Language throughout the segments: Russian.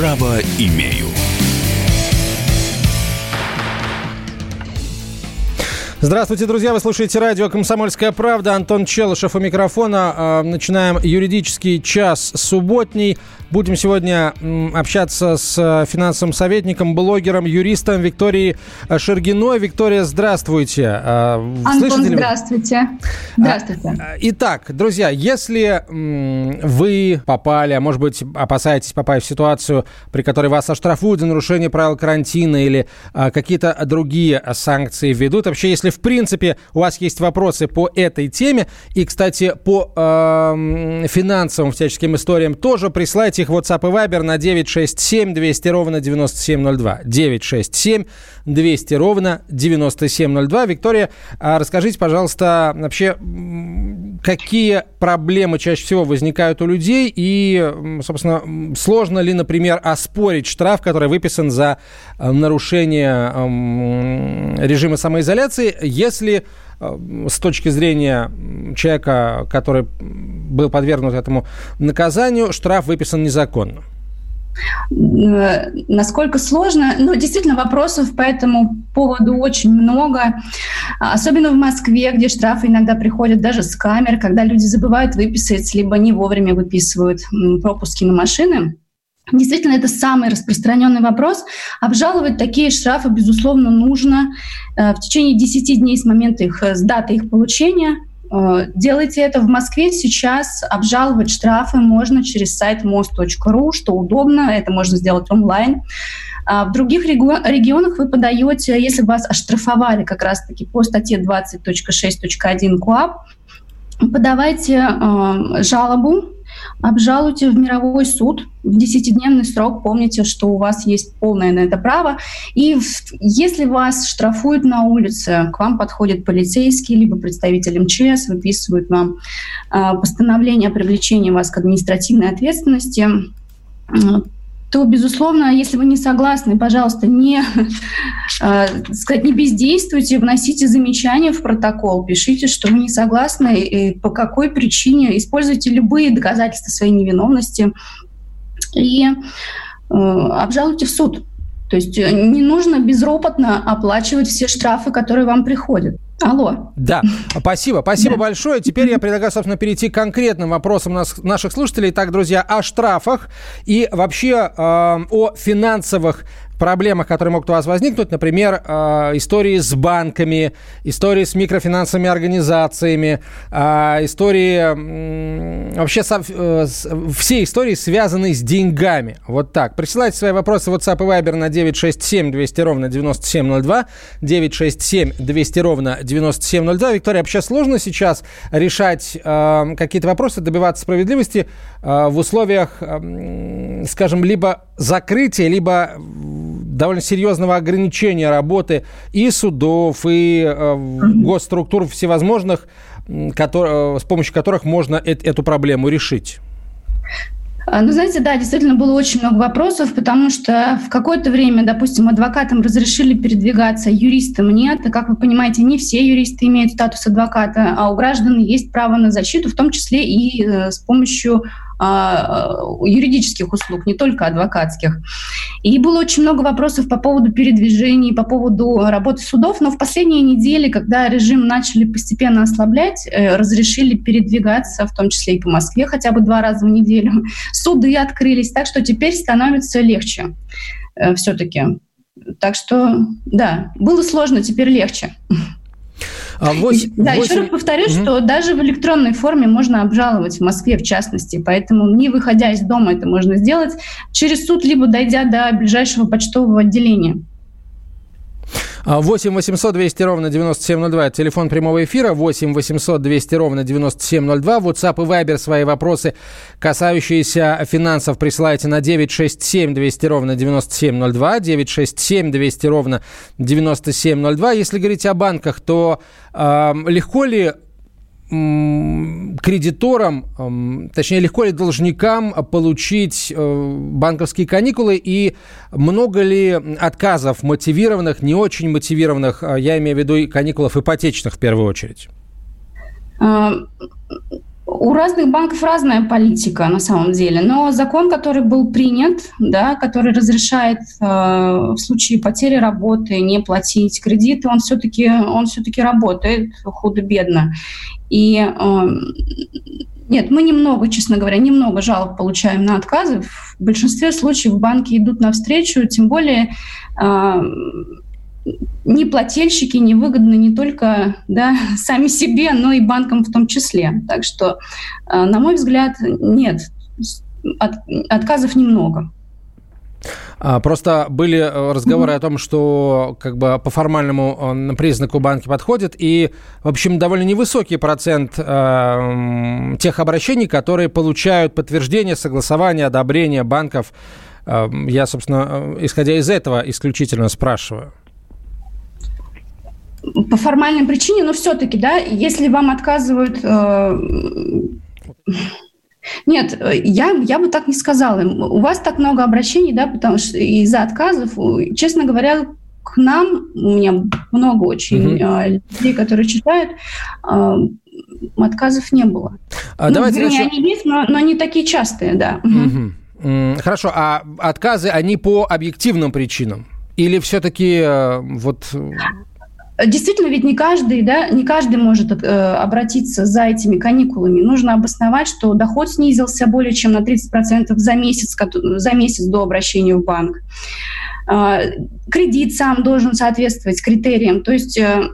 право имею. Здравствуйте, друзья! Вы слушаете радио «Комсомольская правда». Антон Челышев у микрофона. А, начинаем юридический час субботний. Будем сегодня общаться с э, финансовым советником, блогером, юристом Викторией э, Шергиной. Виктория, здравствуйте. А, Антон, здравствуйте. А, здравствуйте. Итак, друзья, если вы попали, а может быть, опасаетесь попасть в ситуацию, при которой вас оштрафуют за нарушение правил карантина или какие-то другие санкции введут, вообще, если в принципе у вас есть вопросы по этой теме, и, кстати, по э, финансовым всяческим историям тоже присылайте их в WhatsApp и Viber на 967 200 ровно 9702. 967 200 ровно 9702. Виктория, а расскажите, пожалуйста, вообще, какие проблемы чаще всего возникают у людей и, собственно, сложно ли, например, оспорить штраф, который выписан за э, нарушение режима самоизоляции, если э, с точки зрения человека, который был подвергнут этому наказанию, штраф выписан незаконно? Э, насколько сложно? Ну, действительно, вопросов по этому поводу очень много. Особенно в Москве, где штрафы иногда приходят даже с камер, когда люди забывают выписать, либо не вовремя выписывают пропуски на машины. Действительно, это самый распространенный вопрос. Обжаловать такие штрафы, безусловно, нужно э, в течение 10 дней с момента их, с даты их получения. Э, делайте это в Москве сейчас. Обжаловать штрафы можно через сайт мост.ру, что удобно, это можно сделать онлайн. А в других регионах вы подаете, если вас оштрафовали как раз-таки по статье 20.6.1 КОАП, подавайте э, жалобу обжалуйте в мировой суд в 10-дневный срок. Помните, что у вас есть полное на это право. И если вас штрафуют на улице, к вам подходит полицейский, либо представитель МЧС, выписывают вам э, постановление о привлечении вас к административной ответственности, то, безусловно, если вы не согласны, пожалуйста, не, э, сказать, не бездействуйте, вносите замечания в протокол, пишите, что вы не согласны, и по какой причине, используйте любые доказательства своей невиновности и э, обжалуйте в суд. То есть э, не нужно безропотно оплачивать все штрафы, которые вам приходят. Алло. Да, спасибо, спасибо да. большое. Теперь я предлагаю, собственно, перейти к конкретным вопросам нас, наших слушателей. Так, друзья, о штрафах и вообще э, о финансовых проблемах, которые могут у вас возникнуть, например, э, истории с банками, истории с микрофинансовыми организациями, э, истории э, вообще со, э, все истории, связанные с деньгами. Вот так. Присылайте свои вопросы в WhatsApp и Viber на 967 200 ровно 9702, 967 200 ровно 9702. Виктория, вообще сложно сейчас решать э, какие-то вопросы, добиваться справедливости э, в условиях, э, скажем, либо закрытия, либо довольно серьезного ограничения работы и судов, и э, госструктур всевозможных, который, э, с помощью которых можно э- эту проблему решить? А, ну, знаете, да, действительно было очень много вопросов, потому что в какое-то время, допустим, адвокатам разрешили передвигаться, юристам нет. И, как вы понимаете, не все юристы имеют статус адвоката, а у граждан есть право на защиту, в том числе и э, с помощью а, юридических услуг, не только адвокатских. И было очень много вопросов по поводу передвижений, по поводу работы судов, но в последние недели, когда режим начали постепенно ослаблять, э, разрешили передвигаться, в том числе и по Москве хотя бы два раза в неделю. Суды открылись, так что теперь становится легче э, все-таки. Так что, да, было сложно, теперь легче. А 8, да, 8... еще раз повторюсь, угу. что даже в электронной форме можно обжаловать в Москве, в частности. Поэтому, не выходя из дома, это можно сделать через суд, либо дойдя до ближайшего почтового отделения. 8 800 200 ровно 9702. Телефон прямого эфира 8 800 200 ровно 9702. WhatsApp и Viber свои вопросы, касающиеся финансов, присылайте на 967 200 ровно 9702. 967 200 ровно 9702. Если говорить о банках, то э, легко ли кредиторам, точнее, легко ли должникам получить э, банковские каникулы и много ли отказов мотивированных, не очень мотивированных, а я имею в виду каникулов ипотечных в первую очередь? У разных банков разная политика на самом деле, но закон, который был принят, да, который разрешает э, в случае потери работы не платить кредиты, он все-таки он все-таки работает худо-бедно. И э, нет, мы немного, честно говоря, немного жалоб получаем на отказы. В большинстве случаев банки идут навстречу, тем более э, не плательщики невыгодны не только да, сами себе, но и банкам в том числе. Так что, э, на мой взгляд, нет, от, отказов немного. А, просто были э, разговоры mm-hmm. о том, что как бы по формальному признаку банки подходят, и, в общем, довольно невысокий процент э, тех обращений, которые получают подтверждение, согласование, одобрение банков. Э, я, собственно, исходя из этого, исключительно спрашиваю по формальной причине, но все-таки, да, если вам отказывают... Э, нет, я, я бы так не сказала. У вас так много обращений, да, потому что из-за отказов, честно говоря, к нам, у меня много очень mm-hmm. людей, которые читают, э, отказов не было. А ну, давайте вернее, начнем... они есть, но, но не такие частые, да. Mm-hmm. Хорошо, а отказы, они по объективным причинам? Или все-таки э, вот Действительно, ведь не каждый, да, не каждый может э, обратиться за этими каникулами. Нужно обосновать, что доход снизился более чем на 30% за месяц, за месяц до обращения в банк. Э, кредит сам должен соответствовать критериям. То есть э,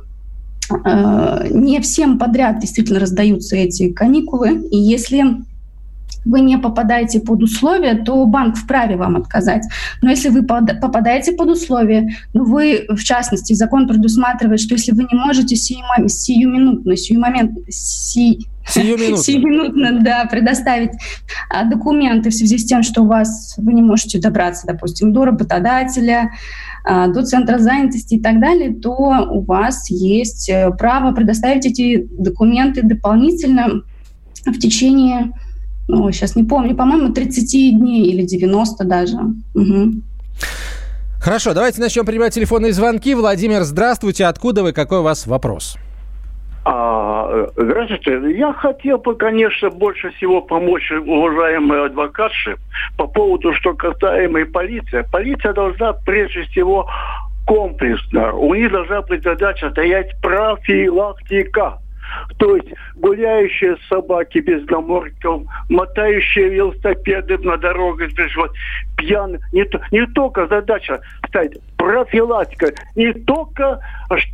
э, не всем подряд действительно раздаются эти каникулы. И если вы не попадаете под условия, то банк вправе вам отказать. Но если вы попадаете под условия, ну вы, в частности, закон предусматривает, что если вы не можете сиюминутно, сиюмоментно, си, Сиюминутно. Сиюминутно, да, предоставить а, документы в связи с тем, что у вас вы не можете добраться, допустим, до работодателя, а, до центра занятости и так далее, то у вас есть э, право предоставить эти документы дополнительно в течение ну, сейчас не помню, по-моему, 30 дней или 90 даже. Угу. Хорошо, давайте начнем принимать телефонные звонки. Владимир, здравствуйте. Откуда вы? Какой у вас вопрос? А, здравствуйте. Я хотел бы, конечно, больше всего помочь уважаемой адвокатше по поводу, что касаемо полиции. Полиция должна прежде всего комплексно. У них должна быть задача стоять профилактика то есть гуляющие собаки без намордков, мотающие велосипеды на дорогах, вот, пьяные. Не, не только задача ставить профилактика, не только...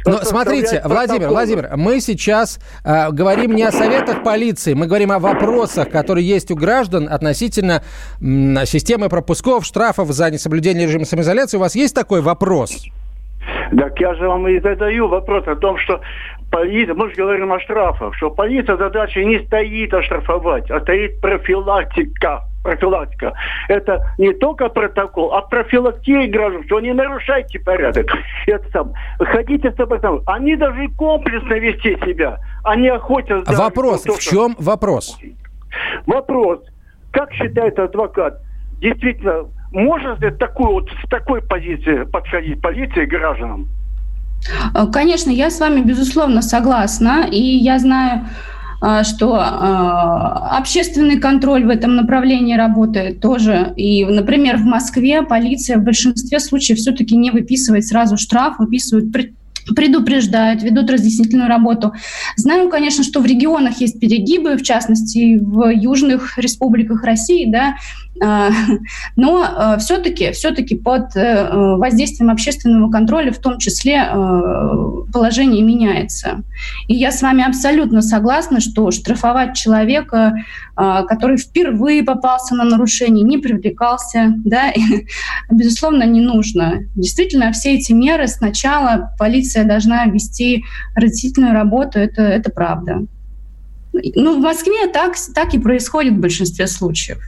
Но смотрите, Владимир, Владимир, мы сейчас э, говорим не о советах полиции, мы говорим о вопросах, которые есть у граждан относительно м, системы пропусков, штрафов за несоблюдение режима самоизоляции. У вас есть такой вопрос? Так я же вам и задаю вопрос о том, что полиция, мы же говорим о штрафах, что полиция задача не стоит оштрафовать, а стоит профилактика. Профилактика. Это не только протокол, а профилактика граждан, что не нарушайте порядок. Это сам. Ходите с тобой сам. Они должны комплексно вести себя. Они охотятся... Вопрос. В чем вопрос? Вопрос. Как считает адвокат? Действительно, может ли такую, вот, с такой позиции подходить полиции гражданам? Э, конечно, я с вами, безусловно, согласна. И я знаю, э, что э, общественный контроль в этом направлении работает тоже. И, например, в Москве полиция в большинстве случаев все-таки не выписывает сразу штраф, выписывают предупреждают, ведут разъяснительную работу. Знаю, конечно, что в регионах есть перегибы, в частности, в южных республиках России, да, а, но все-таки э, все-таки под э, воздействием общественного контроля в том числе э, положение меняется. И я с вами абсолютно согласна, что штрафовать человека, который впервые попался на нарушение, не привлекался, да, безусловно, не нужно. Действительно, все эти меры сначала полиция должна вести разъяснительную работу, это, это правда. Ну, в Москве так, так и происходит в большинстве случаев.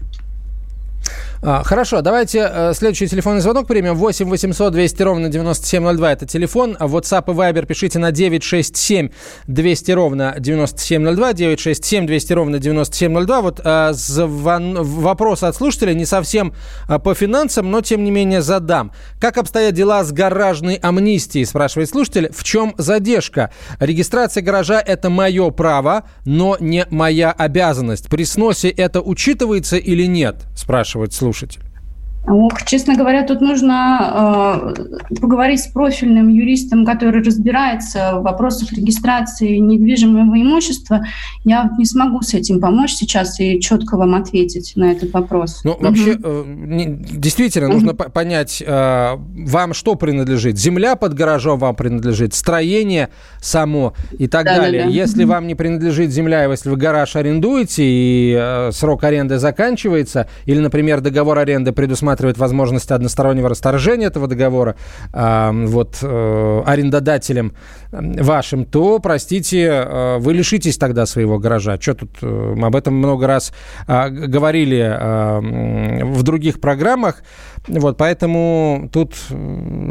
А, хорошо, давайте э, следующий телефонный звонок примем. 8 800 200 ровно 9702. Это телефон. А WhatsApp и Viber пишите на 967 200 ровно 9702. 967 200 ровно 9702. Вот а, звон... вопрос от слушателя не совсем а, по финансам, но тем не менее задам. Как обстоят дела с гаражной амнистией, спрашивает слушатель. В чем задержка? Регистрация гаража – это мое право, но не моя обязанность. При сносе это учитывается или нет? Спрашивает слушатель слушатель? Ох, честно говоря, тут нужно э, поговорить с профильным юристом, который разбирается в вопросах регистрации недвижимого имущества. Я не смогу с этим помочь сейчас и четко вам ответить на этот вопрос. Ну, угу. вообще, э, не, действительно, угу. нужно понять, э, вам что принадлежит. Земля под гаражом вам принадлежит, строение само и так да, далее. Да, да. Если угу. вам не принадлежит земля, если вы гараж арендуете и э, срок аренды заканчивается, или, например, договор аренды предусматривает рассматривает возможность одностороннего расторжения этого договора вот, э, арендодателем вашим, то, простите, э, вы лишитесь тогда своего гаража. Что тут? Э, об этом много раз э, говорили в других программах. Вот, поэтому тут,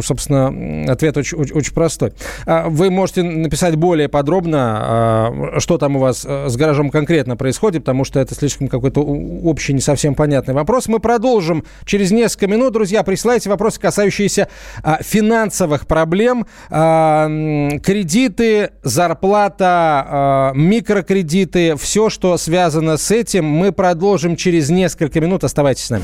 собственно, ответ очень, очень простой. А вы можете написать более подробно, а, что там у вас э, с гаражом конкретно происходит, потому что это слишком какой-то общий, не совсем понятный вопрос. Мы продолжим через несколько минут. Друзья, присылайте вопросы, касающиеся а, финансовых проблем. Кредиты, зарплата, микрокредиты, все, что связано с этим, мы продолжим через несколько минут. Оставайтесь с нами.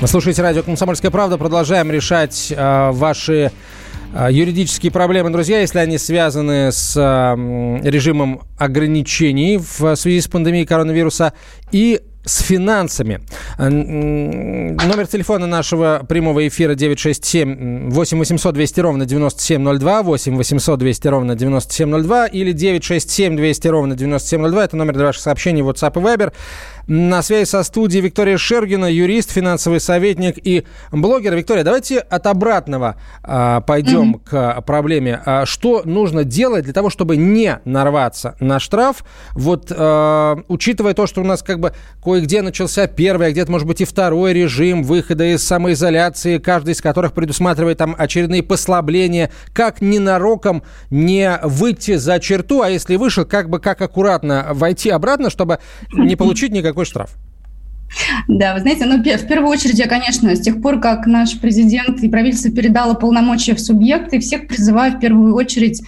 Вы слушаете радио «Комсомольская правда». Продолжаем решать э, ваши э, юридические проблемы, друзья, если они связаны с э, режимом ограничений в связи с пандемией коронавируса и с финансами. Номер телефона нашего прямого эфира 967 8 800 200 ровно 9702, 8 800 200 ровно 9702 или 967 200 ровно 9702. Это номер для ваших сообщений WhatsApp и Viber. На связи со студией Виктория Шергина, юрист, финансовый советник и блогер. Виктория, давайте от обратного а, пойдем mm-hmm. к проблеме. А, что нужно делать для того, чтобы не нарваться на штраф? Вот а, учитывая то, что у нас как бы кое-где начался первый, а где-то, может быть, и второй режим выхода из самоизоляции, каждый из которых предусматривает там очередные послабления, как ненароком не выйти за черту, а если вышел, как бы как аккуратно войти обратно, чтобы не получить никакой какой штраф? Да, вы знаете, ну, в первую очередь я, конечно, с тех пор, как наш президент и правительство передало полномочия в субъекты, всех призываю в первую очередь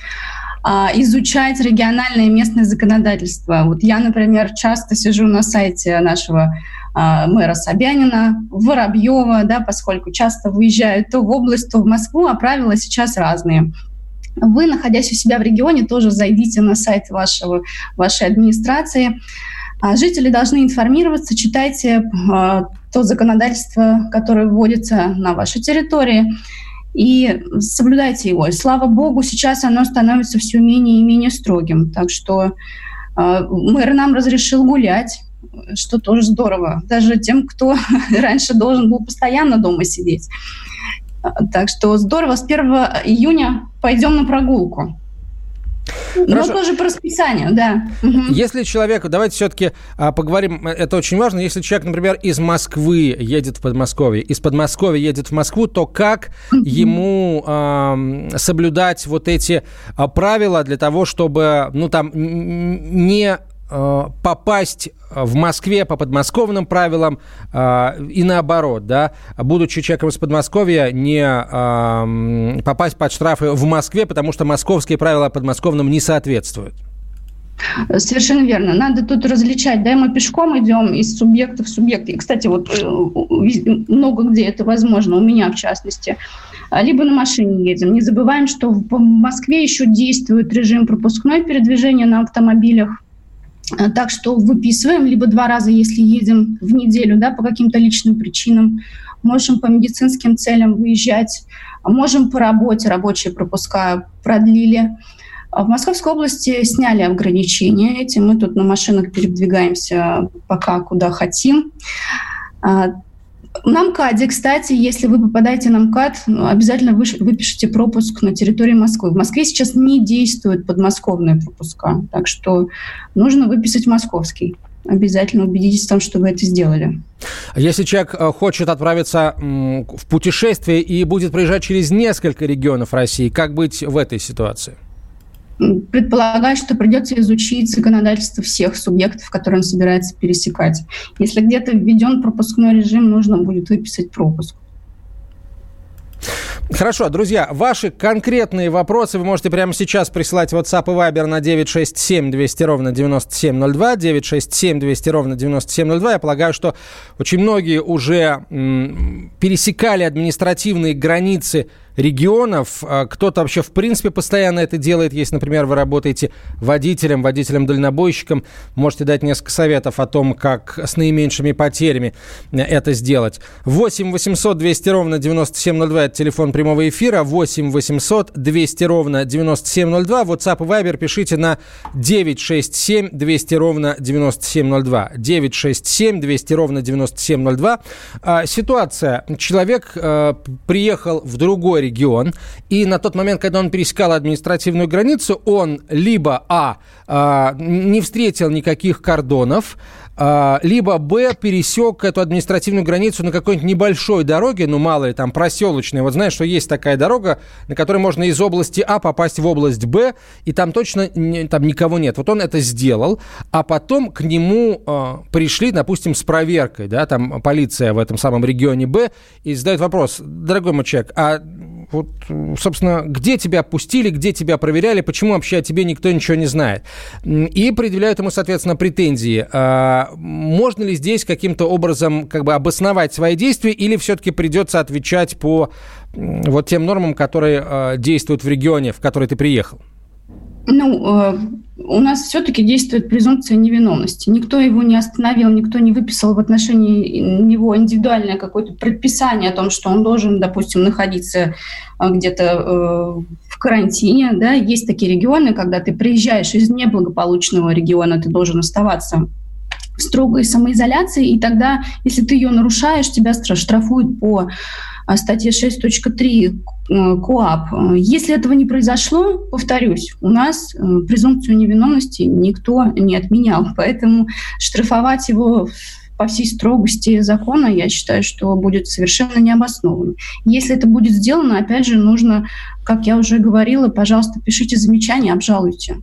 а, изучать региональное и местное законодательство. Вот я, например, часто сижу на сайте нашего а, мэра Собянина, Воробьева, да, поскольку часто выезжаю то в область, то в Москву, а правила сейчас разные. Вы, находясь у себя в регионе, тоже зайдите на сайт вашего, вашей администрации, жители должны информироваться, читайте э, то законодательство, которое вводится на вашей территории, и соблюдайте его. И слава богу, сейчас оно становится все менее и менее строгим. Так что э, мэр нам разрешил гулять, что тоже здорово. Даже тем, кто раньше должен был постоянно дома сидеть. Так что здорово, с 1 июня пойдем на прогулку. Но тоже по расписанию, да. Если человек, давайте все-таки а, поговорим, это очень важно, если человек, например, из Москвы едет в Подмосковье, из Подмосковья едет в Москву, то как ему а, соблюдать вот эти а, правила для того, чтобы, ну там, не Э, попасть в Москве по подмосковным правилам э, и наоборот, да, будучи человеком из Подмосковья, не э, попасть под штрафы в Москве, потому что московские правила подмосковным не соответствуют. Совершенно верно. Надо тут различать, да, мы пешком идем из субъекта в субъект. И, кстати, вот много где это возможно, у меня в частности. Либо на машине едем. Не забываем, что в Москве еще действует режим пропускной передвижения на автомобилях Так что выписываем либо два раза, если едем в неделю, да, по каким-то личным причинам. Можем по медицинским целям выезжать, можем по работе, рабочие пропуска продлили. В Московской области сняли ограничения эти. Мы тут на машинах передвигаемся пока куда хотим. На МКАДе, кстати, если вы попадаете на МКАД, ну, обязательно вы, выпишите пропуск на территории Москвы. В Москве сейчас не действуют подмосковные пропуска, так что нужно выписать московский. Обязательно убедитесь в том, что вы это сделали. Если человек э, хочет отправиться в путешествие и будет проезжать через несколько регионов России, как быть в этой ситуации? Предполагает, что придется изучить законодательство всех субъектов, которые он собирается пересекать. Если где-то введен пропускной режим, нужно будет выписать пропуск. Хорошо, друзья, ваши конкретные вопросы вы можете прямо сейчас присылать в WhatsApp и Viber на 967 200 ровно 9702, 967 200 ровно 9702. Я полагаю, что очень многие уже м, пересекали административные границы регионов. А кто-то вообще в принципе постоянно это делает. Если, например, вы работаете водителем, водителем-дальнобойщиком, можете дать несколько советов о том, как с наименьшими потерями это сделать. 8 800 200 ровно 9702 – это телефон прямого эфира. 8 800 200 ровно 9702. WhatsApp и Viber пишите на 967 200 ровно 9702. 967 200 ровно 9702. А, ситуация. Человек а, приехал в другой регион. И на тот момент, когда он пересекал административную границу, он либо, а, а не встретил никаких кордонов, а, либо Б пересек эту административную границу на какой-нибудь небольшой дороге, ну мало ли там проселочной. Вот знаешь, что есть такая дорога, на которой можно из области А попасть в область Б, и там точно там никого нет. Вот он это сделал, а потом к нему э, пришли, допустим, с проверкой, да, там полиция в этом самом регионе Б, и задает вопрос, дорогой мой человек, а вот, собственно, где тебя пустили, где тебя проверяли, почему вообще о тебе никто ничего не знает. И предъявляют ему, соответственно, претензии. А, можно ли здесь каким-то образом как бы обосновать свои действия или все-таки придется отвечать по вот тем нормам, которые а, действуют в регионе, в который ты приехал? Ну, э, у нас все-таки действует презумпция невиновности. Никто его не остановил, никто не выписал в отношении него индивидуальное какое-то предписание о том, что он должен, допустим, находиться э, где-то э, в карантине. Да? Есть такие регионы, когда ты приезжаешь из неблагополучного региона, ты должен оставаться в строгой самоизоляции, и тогда, если ты ее нарушаешь, тебя штрафуют по а, статье 6.3 э, КОАП. Если этого не произошло, повторюсь, у нас э, презумпцию невиновности никто не отменял, поэтому штрафовать его по всей строгости закона, я считаю, что будет совершенно необоснованно. Если это будет сделано, опять же, нужно, как я уже говорила, пожалуйста, пишите замечания, обжалуйте.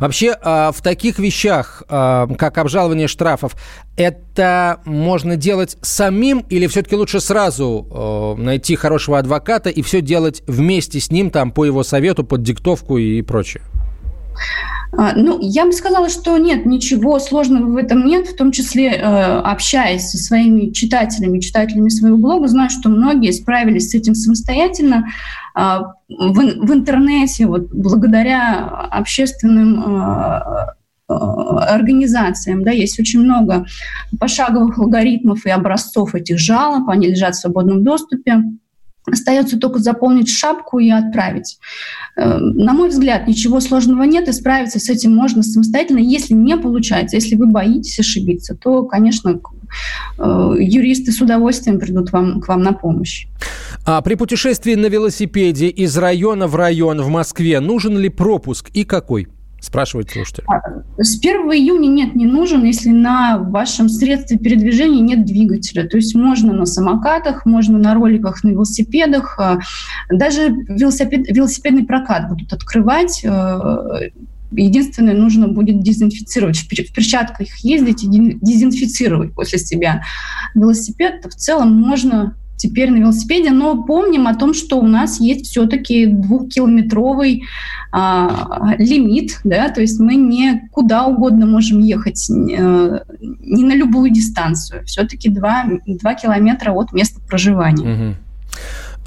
Вообще, а, в таких вещах, а, как обжалование штрафов, это можно делать самим или все-таки лучше сразу а, найти хорошего адвоката и все делать вместе с ним, там, по его совету, под диктовку и прочее? Ну, я бы сказала, что нет, ничего сложного в этом нет, в том числе э, общаясь со своими читателями, читателями своего блога, знаю, что многие справились с этим самостоятельно. Э, в, в интернете, вот, благодаря общественным э, организациям, да, есть очень много пошаговых алгоритмов и образцов этих жалоб, они лежат в свободном доступе. Остается только заполнить шапку и отправить. Э, на мой взгляд, ничего сложного нет, и справиться с этим можно самостоятельно. Если не получается, если вы боитесь ошибиться, то, конечно, э, юристы с удовольствием придут вам, к вам на помощь. А при путешествии на велосипеде из района в район в Москве нужен ли пропуск и какой? Спрашивает слушатель. А, с 1 июня нет, не нужен, если на вашем средстве передвижения нет двигателя. То есть можно на самокатах, можно на роликах, на велосипедах. А, даже велосипед, велосипедный прокат будут открывать. А, единственное, нужно будет дезинфицировать. В перчатках ездить и дезинфицировать после себя велосипед. В целом можно теперь на велосипеде, но помним о том, что у нас есть все-таки двухкилометровый а, лимит, да, то есть мы не куда угодно можем ехать, э, не на любую дистанцию, все-таки два, два километра от места проживания. Угу.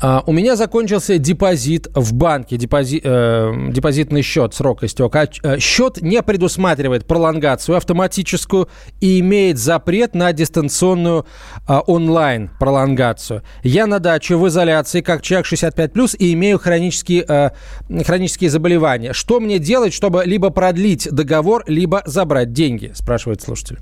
А, у меня закончился депозит в банке, депози, э, депозитный счет, срок истек. А э, счет не предусматривает пролонгацию автоматическую и имеет запрет на дистанционную э, онлайн пролонгацию. Я на даче в изоляции, как человек 65+, и имею хронические, э, хронические заболевания. Что мне делать, чтобы либо продлить договор, либо забрать деньги, спрашивает слушатель.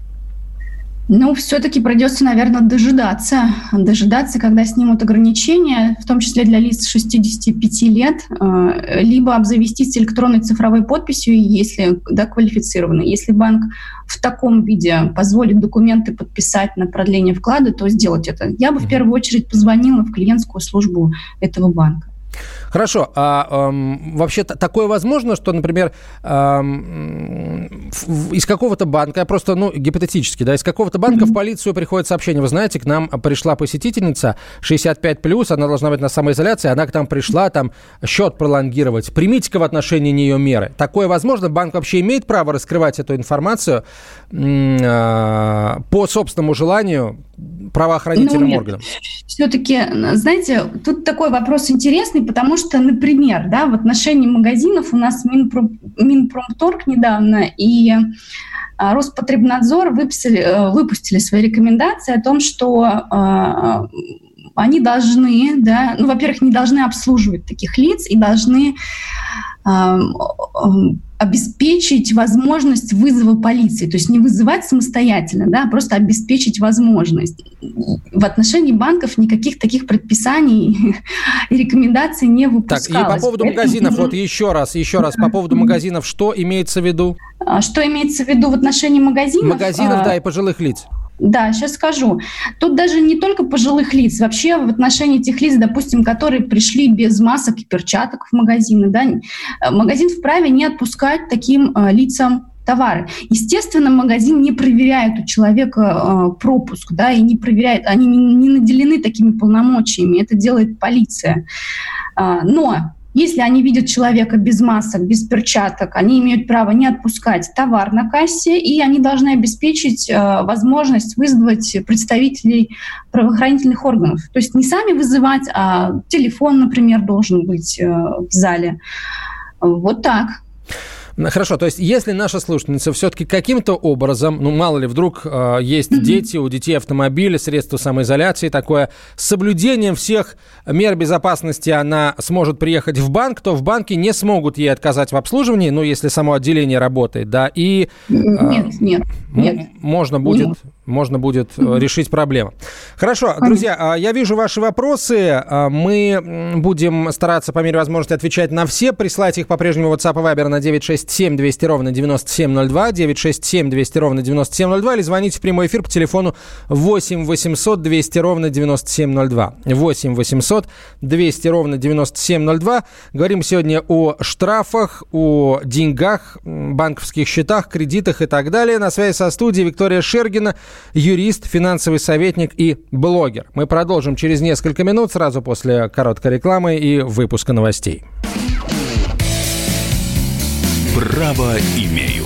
Ну, все-таки придется, наверное, дожидаться. Дожидаться, когда снимут ограничения, в том числе для лиц 65 лет, э, либо обзавестись электронной цифровой подписью, если да, квалифицированной. Если банк в таком виде позволит документы подписать на продление вклада, то сделать это. Я бы в первую очередь позвонила в клиентскую службу этого банка. Хорошо, а эм, вообще такое возможно, что, например, эм, из какого-то банка, я просто, ну, гипотетически, да, из какого-то банка mm-hmm. в полицию приходит сообщение, вы знаете, к нам пришла посетительница 65+, плюс, она должна быть на самоизоляции, она к нам пришла, там, счет пролонгировать, примите-ка в отношении нее меры. Такое возможно? Банк вообще имеет право раскрывать эту информацию э, по собственному желанию правоохранительным ну, органам? Все-таки, знаете, тут такой вопрос интересный, потому что, например, да, в отношении магазинов у нас Минпром, Минпромторг недавно и а, Роспотребнадзор выпустили, э, выпустили свои рекомендации о том, что э, они должны, да, ну, во-первых, не должны обслуживать таких лиц и должны обеспечить возможность вызова полиции, то есть не вызывать самостоятельно, да, а просто обеспечить возможность. В отношении банков никаких таких предписаний и рекомендаций не выпускалось. Так, и по поводу Поэтому... магазинов, вот еще раз, еще раз, по поводу магазинов, что имеется в виду? А, что имеется в виду в отношении магазинов? Магазинов, а... да, и пожилых лиц. Да, сейчас скажу. Тут даже не только пожилых лиц, вообще в отношении тех лиц, допустим, которые пришли без масок и перчаток в магазины, да, э, магазин вправе не отпускать таким э, лицам товары. Естественно, магазин не проверяет у человека э, пропуск, да, и не проверяет, они не, не наделены такими полномочиями, это делает полиция. Э, но если они видят человека без масок, без перчаток, они имеют право не отпускать товар на кассе, и они должны обеспечить э, возможность вызвать представителей правоохранительных органов. То есть не сами вызывать, а телефон, например, должен быть э, в зале. Вот так. Хорошо, то есть если наша слушательница все-таки каким-то образом, ну мало ли, вдруг э, есть mm-hmm. дети, у детей автомобили, средства самоизоляции, такое, с соблюдением всех мер безопасности она сможет приехать в банк, то в банке не смогут ей отказать в обслуживании, ну если само отделение работает, да, и... Э, нет, нет, нет. Можно будет... Нет можно будет mm-hmm. решить проблему. Хорошо, друзья, а, я вижу ваши вопросы. А, мы будем стараться по мере возможности отвечать на все. Присылайте их по-прежнему WhatsApp и Viber на 967 200 ровно 9702, 967 200 ровно 9702 или звоните в прямой эфир по телефону 8 800 200 ровно 9702. 8 800 200 ровно 9702. Говорим сегодня о штрафах, о деньгах, банковских счетах, кредитах и так далее. На связи со студией Виктория Шергина – юрист, финансовый советник и блогер. Мы продолжим через несколько минут, сразу после короткой рекламы и выпуска новостей. Право имею.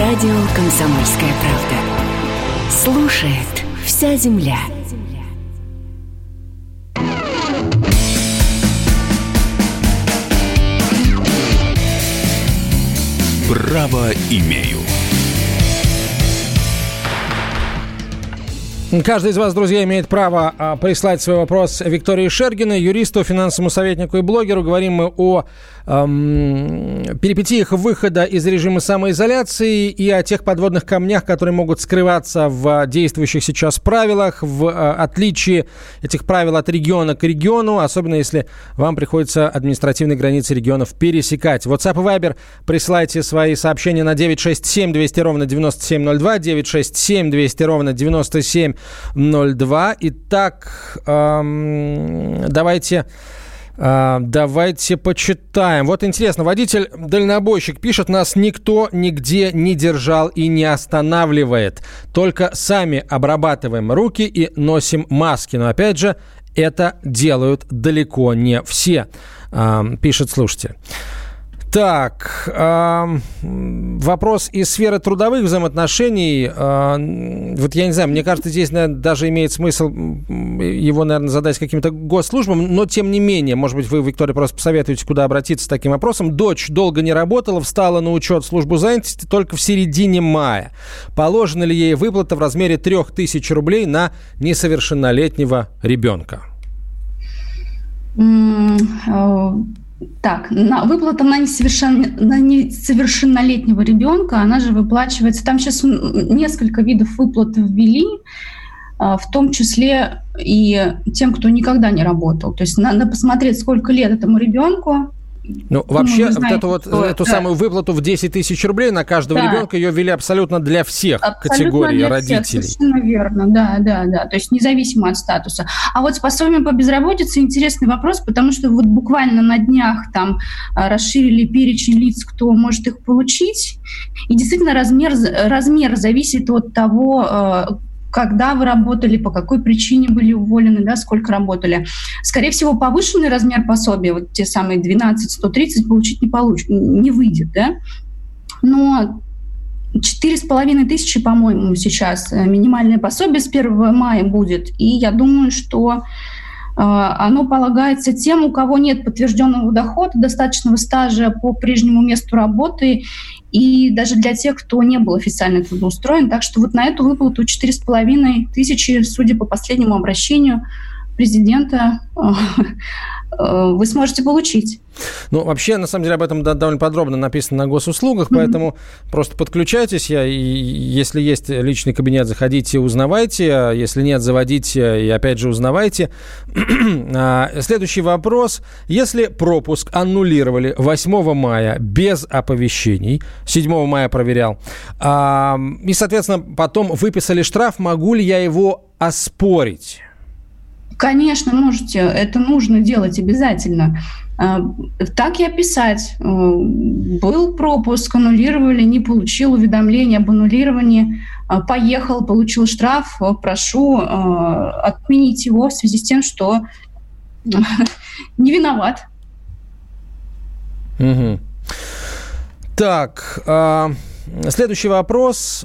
Радио «Комсомольская правда». Слушает вся земля. Право имею. Каждый из вас, друзья, имеет право а, прислать свой вопрос Виктории Шергиной, юристу, финансовому советнику и блогеру. Говорим мы о эм, перипетиях выхода из режима самоизоляции и о тех подводных камнях, которые могут скрываться в действующих сейчас правилах, в э, отличие этих правил от региона к региону, особенно если вам приходится административные границы регионов пересекать. WhatsApp и Viber присылайте свои сообщения на 967 200 ровно 9702, 967 200 ровно 9702. Итак, эм, давайте... А, давайте почитаем. Вот интересно, водитель-дальнобойщик пишет, нас никто нигде не держал и не останавливает. Только сами обрабатываем руки и носим маски. Но опять же, это делают далеко не все, пишет слушатель. Так, э, вопрос из сферы трудовых взаимоотношений. Э, вот я не знаю, мне кажется, здесь наверное, даже имеет смысл его, наверное, задать каким-то госслужбам, но тем не менее, может быть, вы, Виктория, просто посоветуете, куда обратиться с таким вопросом. Дочь долго не работала, встала на учет в службу занятости только в середине мая. Положена ли ей выплата в размере 3000 рублей на несовершеннолетнего ребенка? Так, на, выплата на, на несовершеннолетнего ребенка, она же выплачивается. Там сейчас несколько видов выплат ввели, а, в том числе и тем, кто никогда не работал. То есть надо посмотреть, сколько лет этому ребенку, ну, вообще, знаете, вот эту вот эту да. самую выплату в 10 тысяч рублей на каждого да. ребенка ее ввели абсолютно для всех абсолютно категорий для родителей. Всех, совершенно верно, да, да, да. То есть независимо от статуса. А вот с пособием по безработице интересный вопрос, потому что вот буквально на днях там а, расширили перечень лиц, кто может их получить. И действительно размер, размер зависит от того, а, когда вы работали, по какой причине были уволены, да, сколько работали. Скорее всего, повышенный размер пособия, вот те самые 12-130, получить не, получ... не выйдет, да. Но четыре с половиной тысячи, по-моему, сейчас э, минимальное пособие с 1 мая будет. И я думаю, что оно полагается тем, у кого нет подтвержденного дохода, достаточного стажа по прежнему месту работы и даже для тех, кто не был официально трудоустроен. Так что вот на эту выплату 4,5 тысячи, судя по последнему обращению президента, Э, вы сможете получить. Ну, вообще, на самом деле, об этом довольно подробно написано на госуслугах, mm-hmm. поэтому просто подключайтесь. Я, и, если есть личный кабинет, заходите, узнавайте. А если нет, заводите и, опять же, узнавайте. А, следующий вопрос. Если пропуск аннулировали 8 мая без оповещений, 7 мая проверял, и, соответственно, потом выписали штраф, могу ли я его оспорить? Конечно, можете. Это нужно делать обязательно. А, так и описать. Э, был пропуск, аннулировали, не получил уведомление об аннулировании, а, поехал, получил штраф, э, прошу э, отменить его в связи с тем, что не виноват. Угу. Так, э, следующий вопрос.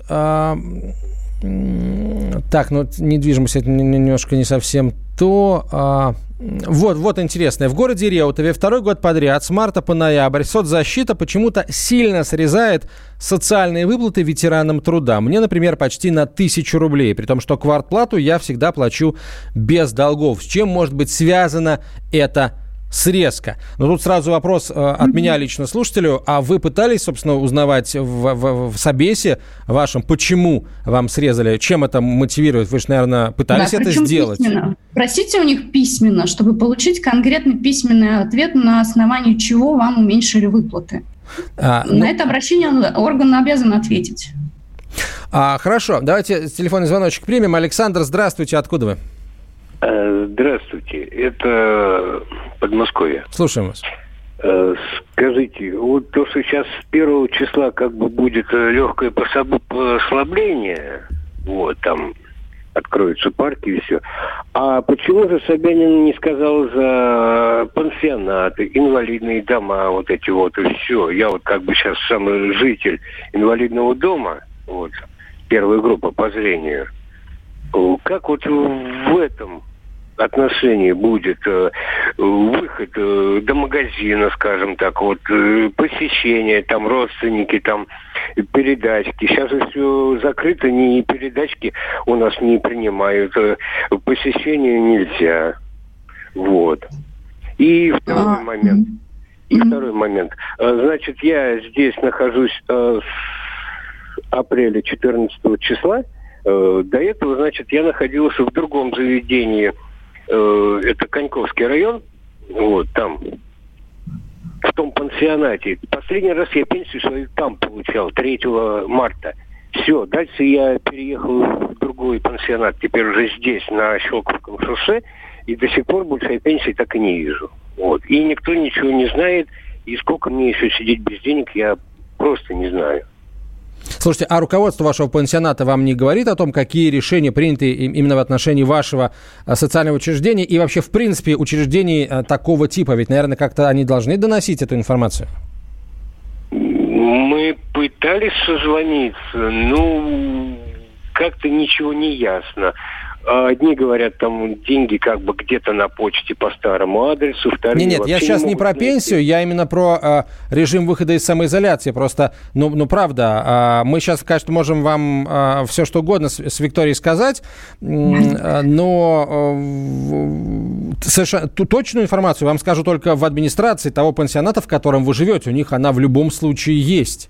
Так, ну недвижимость это немножко не совсем то... А, вот, вот интересное. В городе Реутове второй год подряд, с марта по ноябрь, соцзащита почему-то сильно срезает социальные выплаты ветеранам труда. Мне, например, почти на тысячу рублей, при том, что квартплату я всегда плачу без долгов. С чем может быть связано это срезка. Но тут сразу вопрос э, от меня лично слушателю. А вы пытались, собственно, узнавать в, в, в собесе вашем, почему вам срезали? Чем это мотивирует? Вы же, наверное, пытались да, это сделать. Письменно. Просите у них письменно, чтобы получить конкретный письменный ответ, на основании чего вам уменьшили выплаты. А, ну... На это обращение орган обязан ответить. А, хорошо, давайте телефонный звоночек примем. Александр, здравствуйте, откуда вы? Э, здравствуйте, это Подмосковье. Слушаем вас. Э, скажите, вот то, что сейчас с первого числа как бы будет э, легкое послабление, вот там откроются парки и все. А почему же Собянин не сказал за пансионаты, инвалидные дома, вот эти вот и все? Я вот как бы сейчас самый житель инвалидного дома, вот, первая группа по зрению. Как вот в этом отношении будет э, выход э, до магазина, скажем так, вот э, посещение, там родственники, там передачки. Сейчас все закрыто, ни передачки у нас не принимают. Посещения нельзя. Вот. И второй а... момент. И второй момент. Значит, я здесь нахожусь с апреля 14 числа. До этого, значит, я находился в другом заведении. Это Коньковский район. Вот, там в том пансионате. Последний раз я пенсию свою там получал, 3 марта. Все, дальше я переехал в другой пансионат, теперь уже здесь, на Щелковском шоссе, и до сих пор больше я пенсии так и не вижу. Вот. И никто ничего не знает, и сколько мне еще сидеть без денег, я просто не знаю. Слушайте, а руководство вашего пансионата вам не говорит о том, какие решения приняты именно в отношении вашего а, социального учреждения и вообще, в принципе, учреждений а, такого типа? Ведь, наверное, как-то они должны доносить эту информацию. Мы пытались созвониться, ну, как-то ничего не ясно. А одни говорят, там деньги как бы где-то на почте по старому адресу, вторые Нет, нет, я сейчас не, не про найти. пенсию, я именно про а, режим выхода из самоизоляции. Просто, ну, ну правда, а, мы сейчас, конечно, можем вам а, все что угодно с, с Викторией сказать, а, но а, совершенно ту точную информацию вам скажу только в администрации того пансионата, в котором вы живете. У них она в любом случае есть.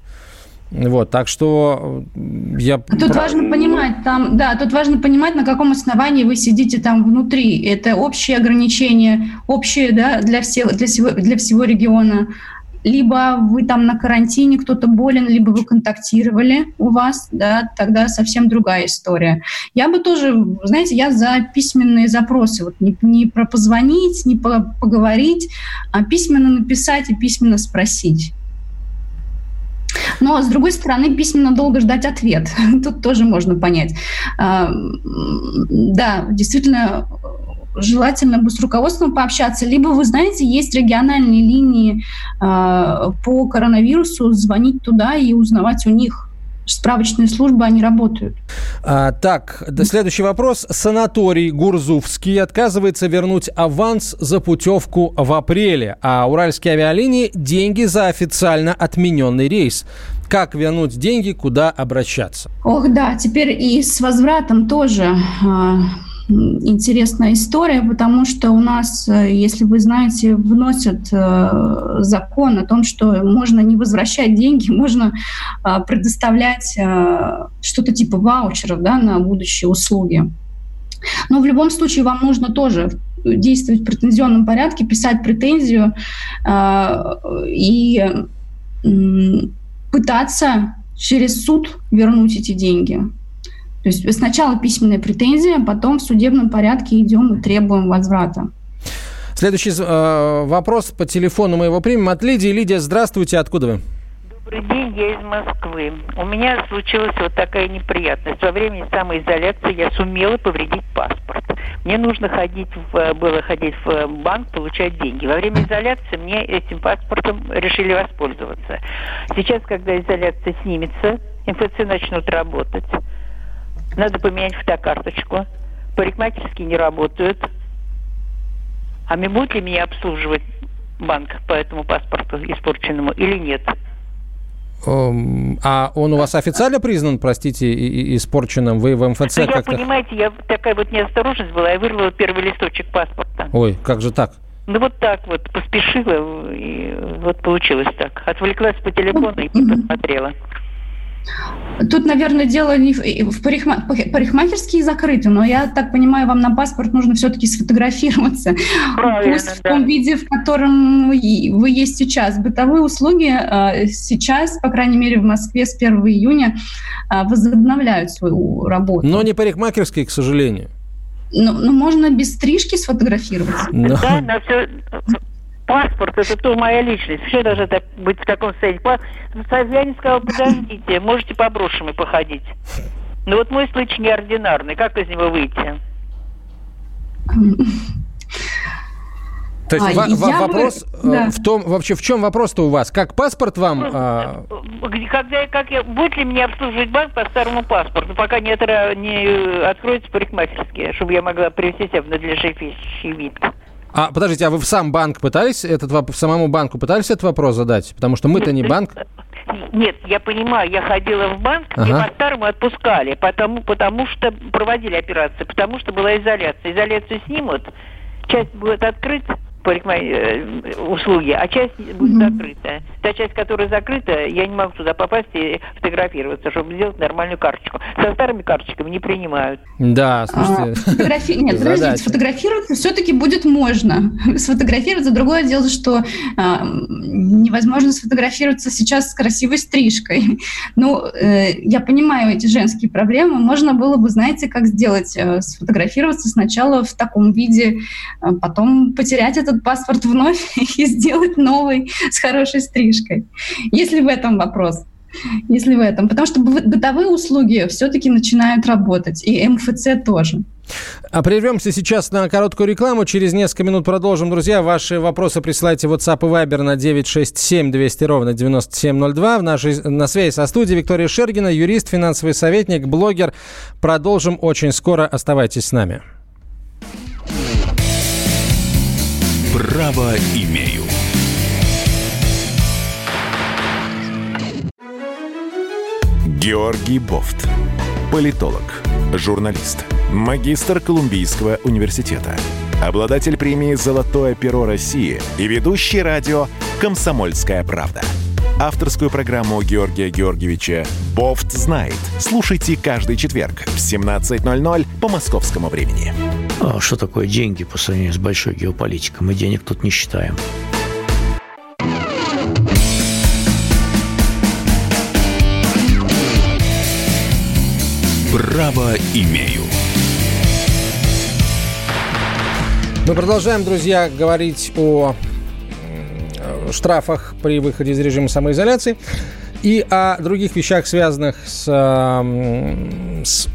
Вот, так что э, я... Тут прав... важно понимать, там, да, тут важно понимать, на каком основании вы сидите там внутри. Это общие ограничения, общие, да, для всех, для всего, для всего региона. Либо вы там на карантине, кто-то болен, либо вы контактировали у вас, да, тогда совсем другая история. Я бы тоже, знаете, я за письменные запросы, вот не, не про позвонить, не по, поговорить, а письменно написать и письменно спросить. Но, с другой стороны, письменно долго ждать ответ. Тут тоже можно понять. А, да, действительно, желательно бы с руководством пообщаться. Либо, вы знаете, есть региональные линии э, по коронавирусу, звонить туда и узнавать у них справочные службы, они работают. А, так, следующий вопрос. Санаторий Гурзувский отказывается вернуть аванс за путевку в апреле, а уральские авиалинии деньги за официально отмененный рейс. Как вернуть деньги, куда обращаться? Ох, да, теперь и с возвратом тоже а, интересная история, потому что у нас, э, если вы знаете, вносят э, закон о том, что можно не возвращать деньги, можно э, предоставлять э, что-то типа ваучеров да, на будущие услуги. Но в любом случае вам нужно тоже действовать в претензионном порядке, писать претензию и пытаться через суд вернуть эти деньги. То есть сначала письменная претензия, потом в судебном порядке идем и требуем возврата. Следующий э, вопрос по телефону мы его примем от Лидии. Лидия, здравствуйте, откуда вы? Добрый день, я из Москвы. У меня случилась вот такая неприятность. Во время самоизоляции я сумела повредить паспорт. Мне нужно ходить в, было ходить в банк, получать деньги. Во время изоляции мне этим паспортом решили воспользоваться. Сейчас, когда изоляция снимется, МФЦ начнут работать. Надо поменять фотокарточку. Парикмахерские не работают. А мы будет ли меня обслуживать банк по этому паспорту испорченному или нет? А он у вас официально признан, простите, испорченным? Вы в МФЦ ну, как-то... Я, понимаете, я такая вот неосторожность была, я вырвала первый листочек паспорта. Ой, как же так? Ну вот так вот, поспешила, и вот получилось так. Отвлеклась по телефону и не посмотрела. Тут, наверное, дело не в, в парикма... парикмахерские закрыты, но я так понимаю, вам на паспорт нужно все-таки сфотографироваться. Правильно, Пусть в том виде, в котором вы есть сейчас. Бытовые услуги э, сейчас, по крайней мере, в Москве с 1 июня э, возобновляют свою работу. Но не парикмахерские, к сожалению. Ну, ну можно без стрижки сфотографироваться. Но... Да, но все паспорт, это то моя личность. Все должно так, быть в таком состоянии. Я не сказала, подождите, можете по брошам походить. Но вот мой случай неординарный. Как из него выйти? То есть а, в, вопрос бы, да. в том, вообще в чем вопрос-то у вас? Как паспорт вам? Ну, а... Когда, как я, будет ли мне обслуживать банк по старому паспорту, пока не, не откроется парикмахерские, чтобы я могла привести себя в надлежащий вид? А подождите, а вы в сам банк пытались этот в самому банку пытались этот вопрос задать? Потому что мы-то не банк. Нет, я понимаю, я ходила в банк, ага. и по-старому отпускали, потому, потому что проводили операции, потому что была изоляция. Изоляцию снимут, часть будет открыта, услуги, а часть будет mm-hmm. закрыта. Та часть, которая закрыта, я не могу туда попасть и фотографироваться, чтобы сделать нормальную карточку. Со старыми карточками не принимают. Да, слушайте. А, фотографи... Нет, подождите, сфотографироваться все-таки будет можно. Сфотографироваться. Другое дело, что а, невозможно сфотографироваться сейчас с красивой стрижкой. Ну, э, я понимаю эти женские проблемы. Можно было бы, знаете, как сделать? Э, сфотографироваться сначала в таком виде, а потом потерять этот этот паспорт вновь и сделать новый с хорошей стрижкой. Если в этом вопрос. Если в этом. Потому что бытовые услуги все-таки начинают работать, и МФЦ тоже. А прервемся сейчас на короткую рекламу. Через несколько минут продолжим. Друзья, ваши вопросы присылайте в WhatsApp и Viber на 967 200 ровно 9702. В нашей, на связи со студией Виктория Шергина, юрист, финансовый советник, блогер. Продолжим очень скоро. Оставайтесь с нами. Право имею. Георгий Бофт. Политолог, журналист, магистр Колумбийского университета, обладатель премии «Золотое перо России» и ведущий радио «Комсомольская правда». Авторскую программу Георгия Георгиевича «Бофт знает». Слушайте каждый четверг в 17.00 по московскому времени. А что такое деньги по сравнению с большой геополитикой? Мы денег тут не считаем. Право имею. Мы продолжаем, друзья, говорить о штрафах при выходе из режима самоизоляции и о других вещах, связанных с, с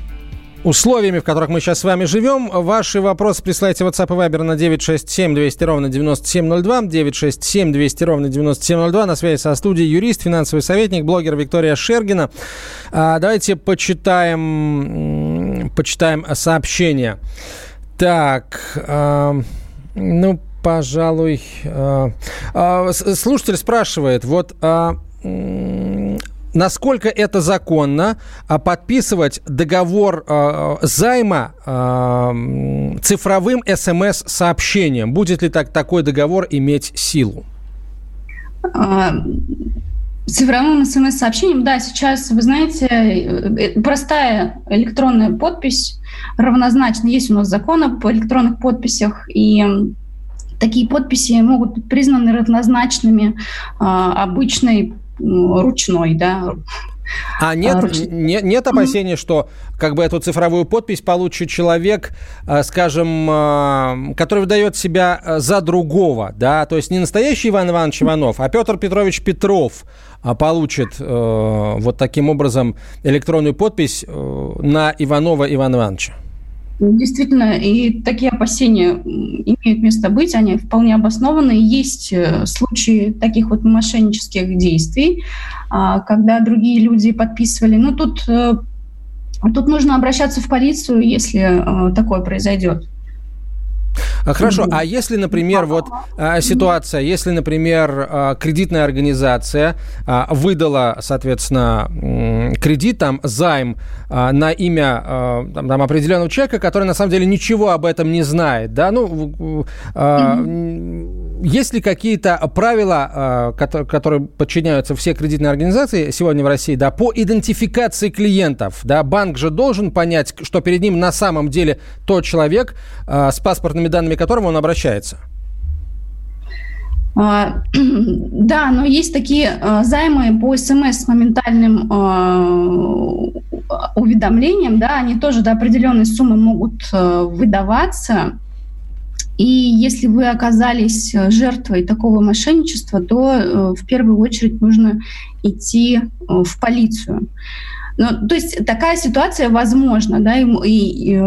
условиями, в которых мы сейчас с вами живем. Ваши вопросы присылайте в WhatsApp и Viber на 967 200 ровно 9702, 967 200 ровно 9702. На связи со студией юрист, финансовый советник, блогер Виктория Шергина. А, давайте почитаем, почитаем сообщение. Так, а, ну, пожалуй... А, а, слушатель спрашивает, вот... А, насколько это законно а, подписывать договор э, займа э, цифровым СМС-сообщением? Будет ли так, такой договор иметь силу? Цифровым смс-сообщением, да, сейчас, вы знаете, э, простая электронная подпись равнозначна. Есть у нас закон об электронных подписях, и такие подписи могут быть признаны равнозначными обычной ручной, да. А нет, а, руч... нет, нет опасения, что как бы эту цифровую подпись получит человек, э, скажем, э, который выдает себя э, за другого, да, то есть не настоящий Иван Иванович Иванов, а Петр Петрович Петров получит вот таким образом электронную подпись на Иванова Ивана Ивановича. Действительно, и такие опасения имеют место быть, они вполне обоснованы. Есть э, случаи таких вот мошеннических действий, а, когда другие люди подписывали. Ну, тут, э, тут нужно обращаться в полицию, если э, такое произойдет. А, хорошо, а если, например, вот а, ситуация, если, например, а, кредитная организация выдала, соответственно, кредит, там, займ на имя там, там, определенного человека, который на самом деле ничего об этом не знает, да, ну, есть ли какие-то правила, которые подчиняются все кредитные организации сегодня в России, да, по идентификации клиентов, да, банк же должен понять, что перед ним на самом деле тот человек с паспортными данными которому он обращается? А, да, но есть такие а, займы по СМС с моментальным уведомлением, да, они тоже до определенной суммы могут выдаваться. И если вы оказались жертвой такого мошенничества, то в первую очередь нужно идти в полицию. Ну, то есть такая ситуация возможна, да, и, и,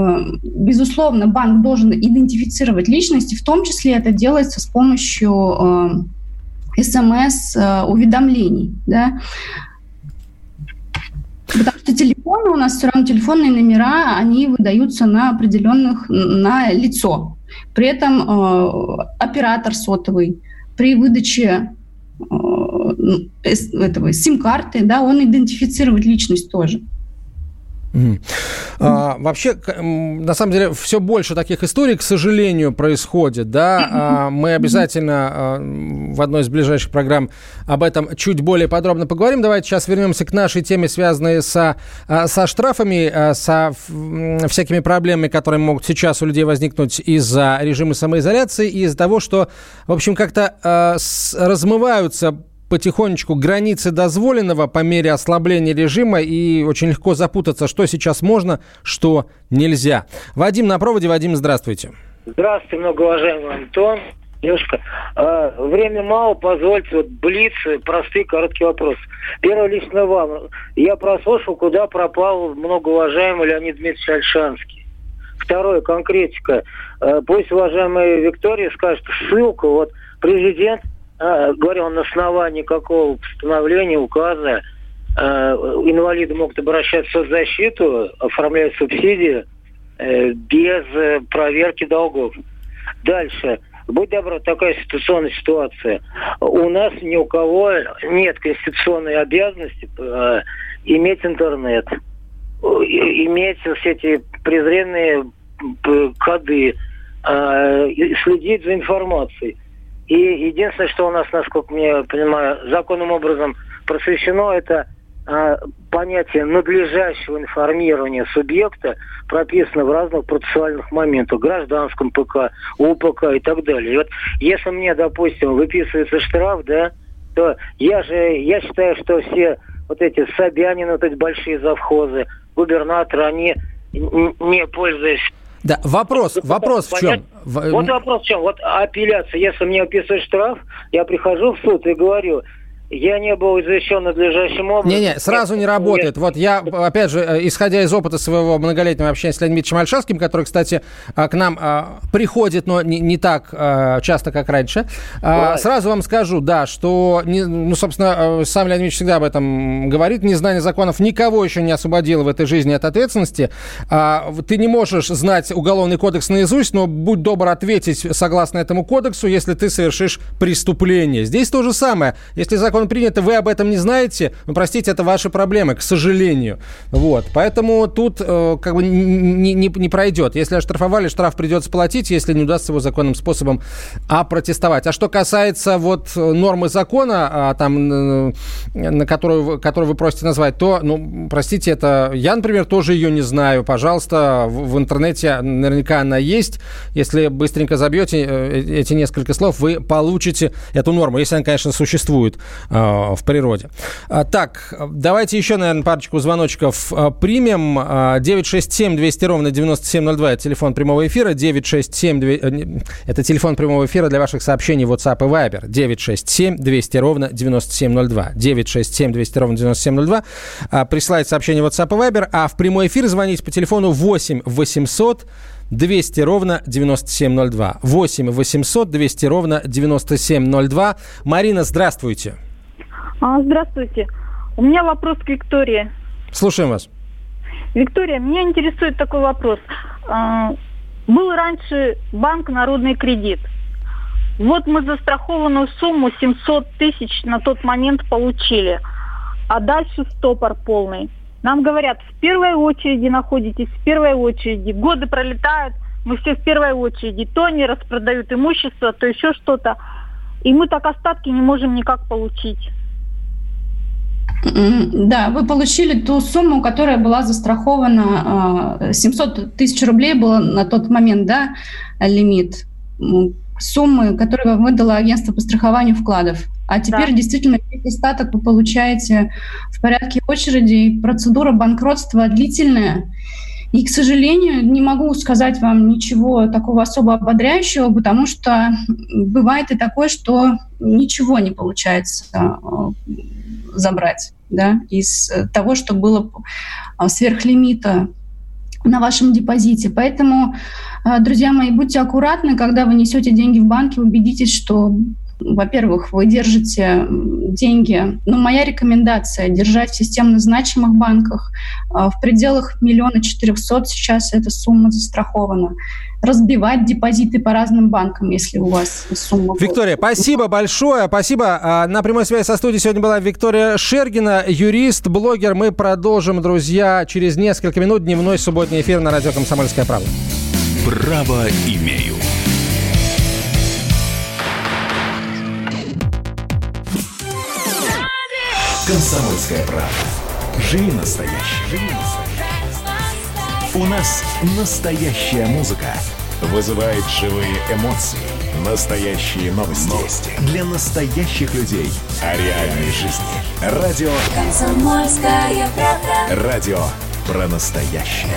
безусловно, банк должен идентифицировать личности, в том числе это делается с помощью э, смс-уведомлений, э, да. Потому что телефоны у нас все равно телефонные номера, они выдаются на определенных, на лицо. При этом э, оператор сотовый при выдаче э, этого сим-карты, да, он идентифицирует личность тоже. Mm. А, вообще, на самом деле, все больше таких историй, к сожалению, происходит. Да? А, мы обязательно а, в одной из ближайших программ об этом чуть более подробно поговорим. Давайте сейчас вернемся к нашей теме, связанной со, а, со штрафами, а, со всякими проблемами, которые могут сейчас у людей возникнуть из-за режима самоизоляции и из-за того, что, в общем, как-то а, размываются потихонечку границы дозволенного по мере ослабления режима, и очень легко запутаться, что сейчас можно, что нельзя. Вадим на проводе. Вадим, здравствуйте. Здравствуйте, многоуважаемый Антон. Девушка, э, время мало, позвольте, вот блиц, простые короткий вопрос. Первое лично вам. Я прослушал, куда пропал многоуважаемый Леонид Дмитриевич Альшанский. Второе, конкретика. Э, пусть уважаемая Виктория скажет ссылку. Вот президент а, говорил, на основании какого постановления, указа а, инвалиды могут обращаться в соцзащиту, оформлять субсидии э, без э, проверки долгов. Дальше. Будь добра, такая ситуационная ситуация. У нас ни у кого нет конституционной обязанности э, иметь интернет, иметь все эти презренные коды, следить за информацией. И единственное, что у нас, насколько мне понимаю, законным образом просвещено, это а, понятие надлежащего информирования субъекта прописано в разных процессуальных моментах, гражданском ПК, УПК и так далее. И вот если мне, допустим, выписывается штраф, да, то я же, я считаю, что все вот эти Собянины, вот эти большие завхозы, губернаторы, они не пользуясь да, вопрос, вопрос в чем? Вот вопрос в чем? Вот апелляция. Если мне описывают штраф, я прихожу в суд и говорю, я не был извещен надлежащим образом. Не-не, сразу не работает. Вот я, опять же, э, исходя из опыта своего многолетнего общения с Леонидом Ильичем который, кстати, э, к нам э, приходит, но не, не так часто, как раньше, right. сразу вам скажу, да, что, ну, собственно, сам Леонид Ильич всегда об этом говорит, незнание законов никого еще не освободило в этой жизни от ответственности. А, ты не можешь знать уголовный кодекс наизусть, но будь добр ответить согласно этому кодексу, если ты совершишь преступление. Здесь то же самое. Если закон закон принят, и вы об этом не знаете, ну, простите, это ваши проблемы, к сожалению. Вот. Поэтому тут э, как бы не, не, не пройдет. Если оштрафовали, штраф придется платить, если не удастся его законным способом опротестовать. А что касается вот нормы закона, а, там, э, на которую, которую вы просите назвать, то, ну, простите, это я, например, тоже ее не знаю. Пожалуйста, в, в интернете наверняка она есть. Если быстренько забьете э, эти несколько слов, вы получите эту норму, если она, конечно, существует. Э, в природе. А, так, давайте еще, наверное, парочку звоночков э, примем. 967 200 ровно 9702 – это телефон прямого эфира. 967 э, это телефон прямого эфира для ваших сообщений WhatsApp и Viber. 967 200 ровно 9702. 967 200 ровно 9702. Присылайте сообщение WhatsApp и Viber, а в прямой эфир звоните по телефону 8 800 200 ровно 9702. 8 800 200 ровно 9702. Марина, здравствуйте. А, здравствуйте. У меня вопрос к Виктории. Слушаем вас. Виктория, меня интересует такой вопрос. А, был раньше банк «Народный кредит». Вот мы застрахованную сумму 700 тысяч на тот момент получили, а дальше стопор полный. Нам говорят, в первой очереди находитесь, в первой очереди. Годы пролетают, мы все в первой очереди. То они распродают имущество, то еще что-то. И мы так остатки не можем никак получить. Да, вы получили ту сумму, которая была застрахована. 700 а, тысяч рублей было на тот момент, да, лимит суммы, которую вам выдало агентство по страхованию вкладов. А теперь да. действительно весь остаток вы получаете в порядке очереди. Процедура банкротства длительная. И, к сожалению, не могу сказать вам ничего такого особо ободряющего, потому что бывает и такое, что ничего не получается а, забрать да, из того, что было а, сверхлимита на вашем депозите. Поэтому, а, друзья мои, будьте аккуратны, когда вы несете деньги в банке, убедитесь, что во-первых, вы держите деньги. Ну, моя рекомендация – держать в системно значимых банках. А, в пределах миллиона четырехсот сейчас эта сумма застрахована. разбивать депозиты по разным банкам, если у вас сумма... Виктория, спасибо большое, спасибо. А, на прямой связи со студией сегодня была Виктория Шергина, юрист, блогер. Мы продолжим, друзья, через несколько минут дневной субботний эфир на радио «Комсомольская правда». Право имею. Комсомольская правда. Живи настоящий. Живи настоящий. У нас настоящая музыка вызывает живые эмоции. Настоящие новости. новости. Для настоящих людей. О реальной жизни. Радио Комсомольская правда. Радио про настоящее.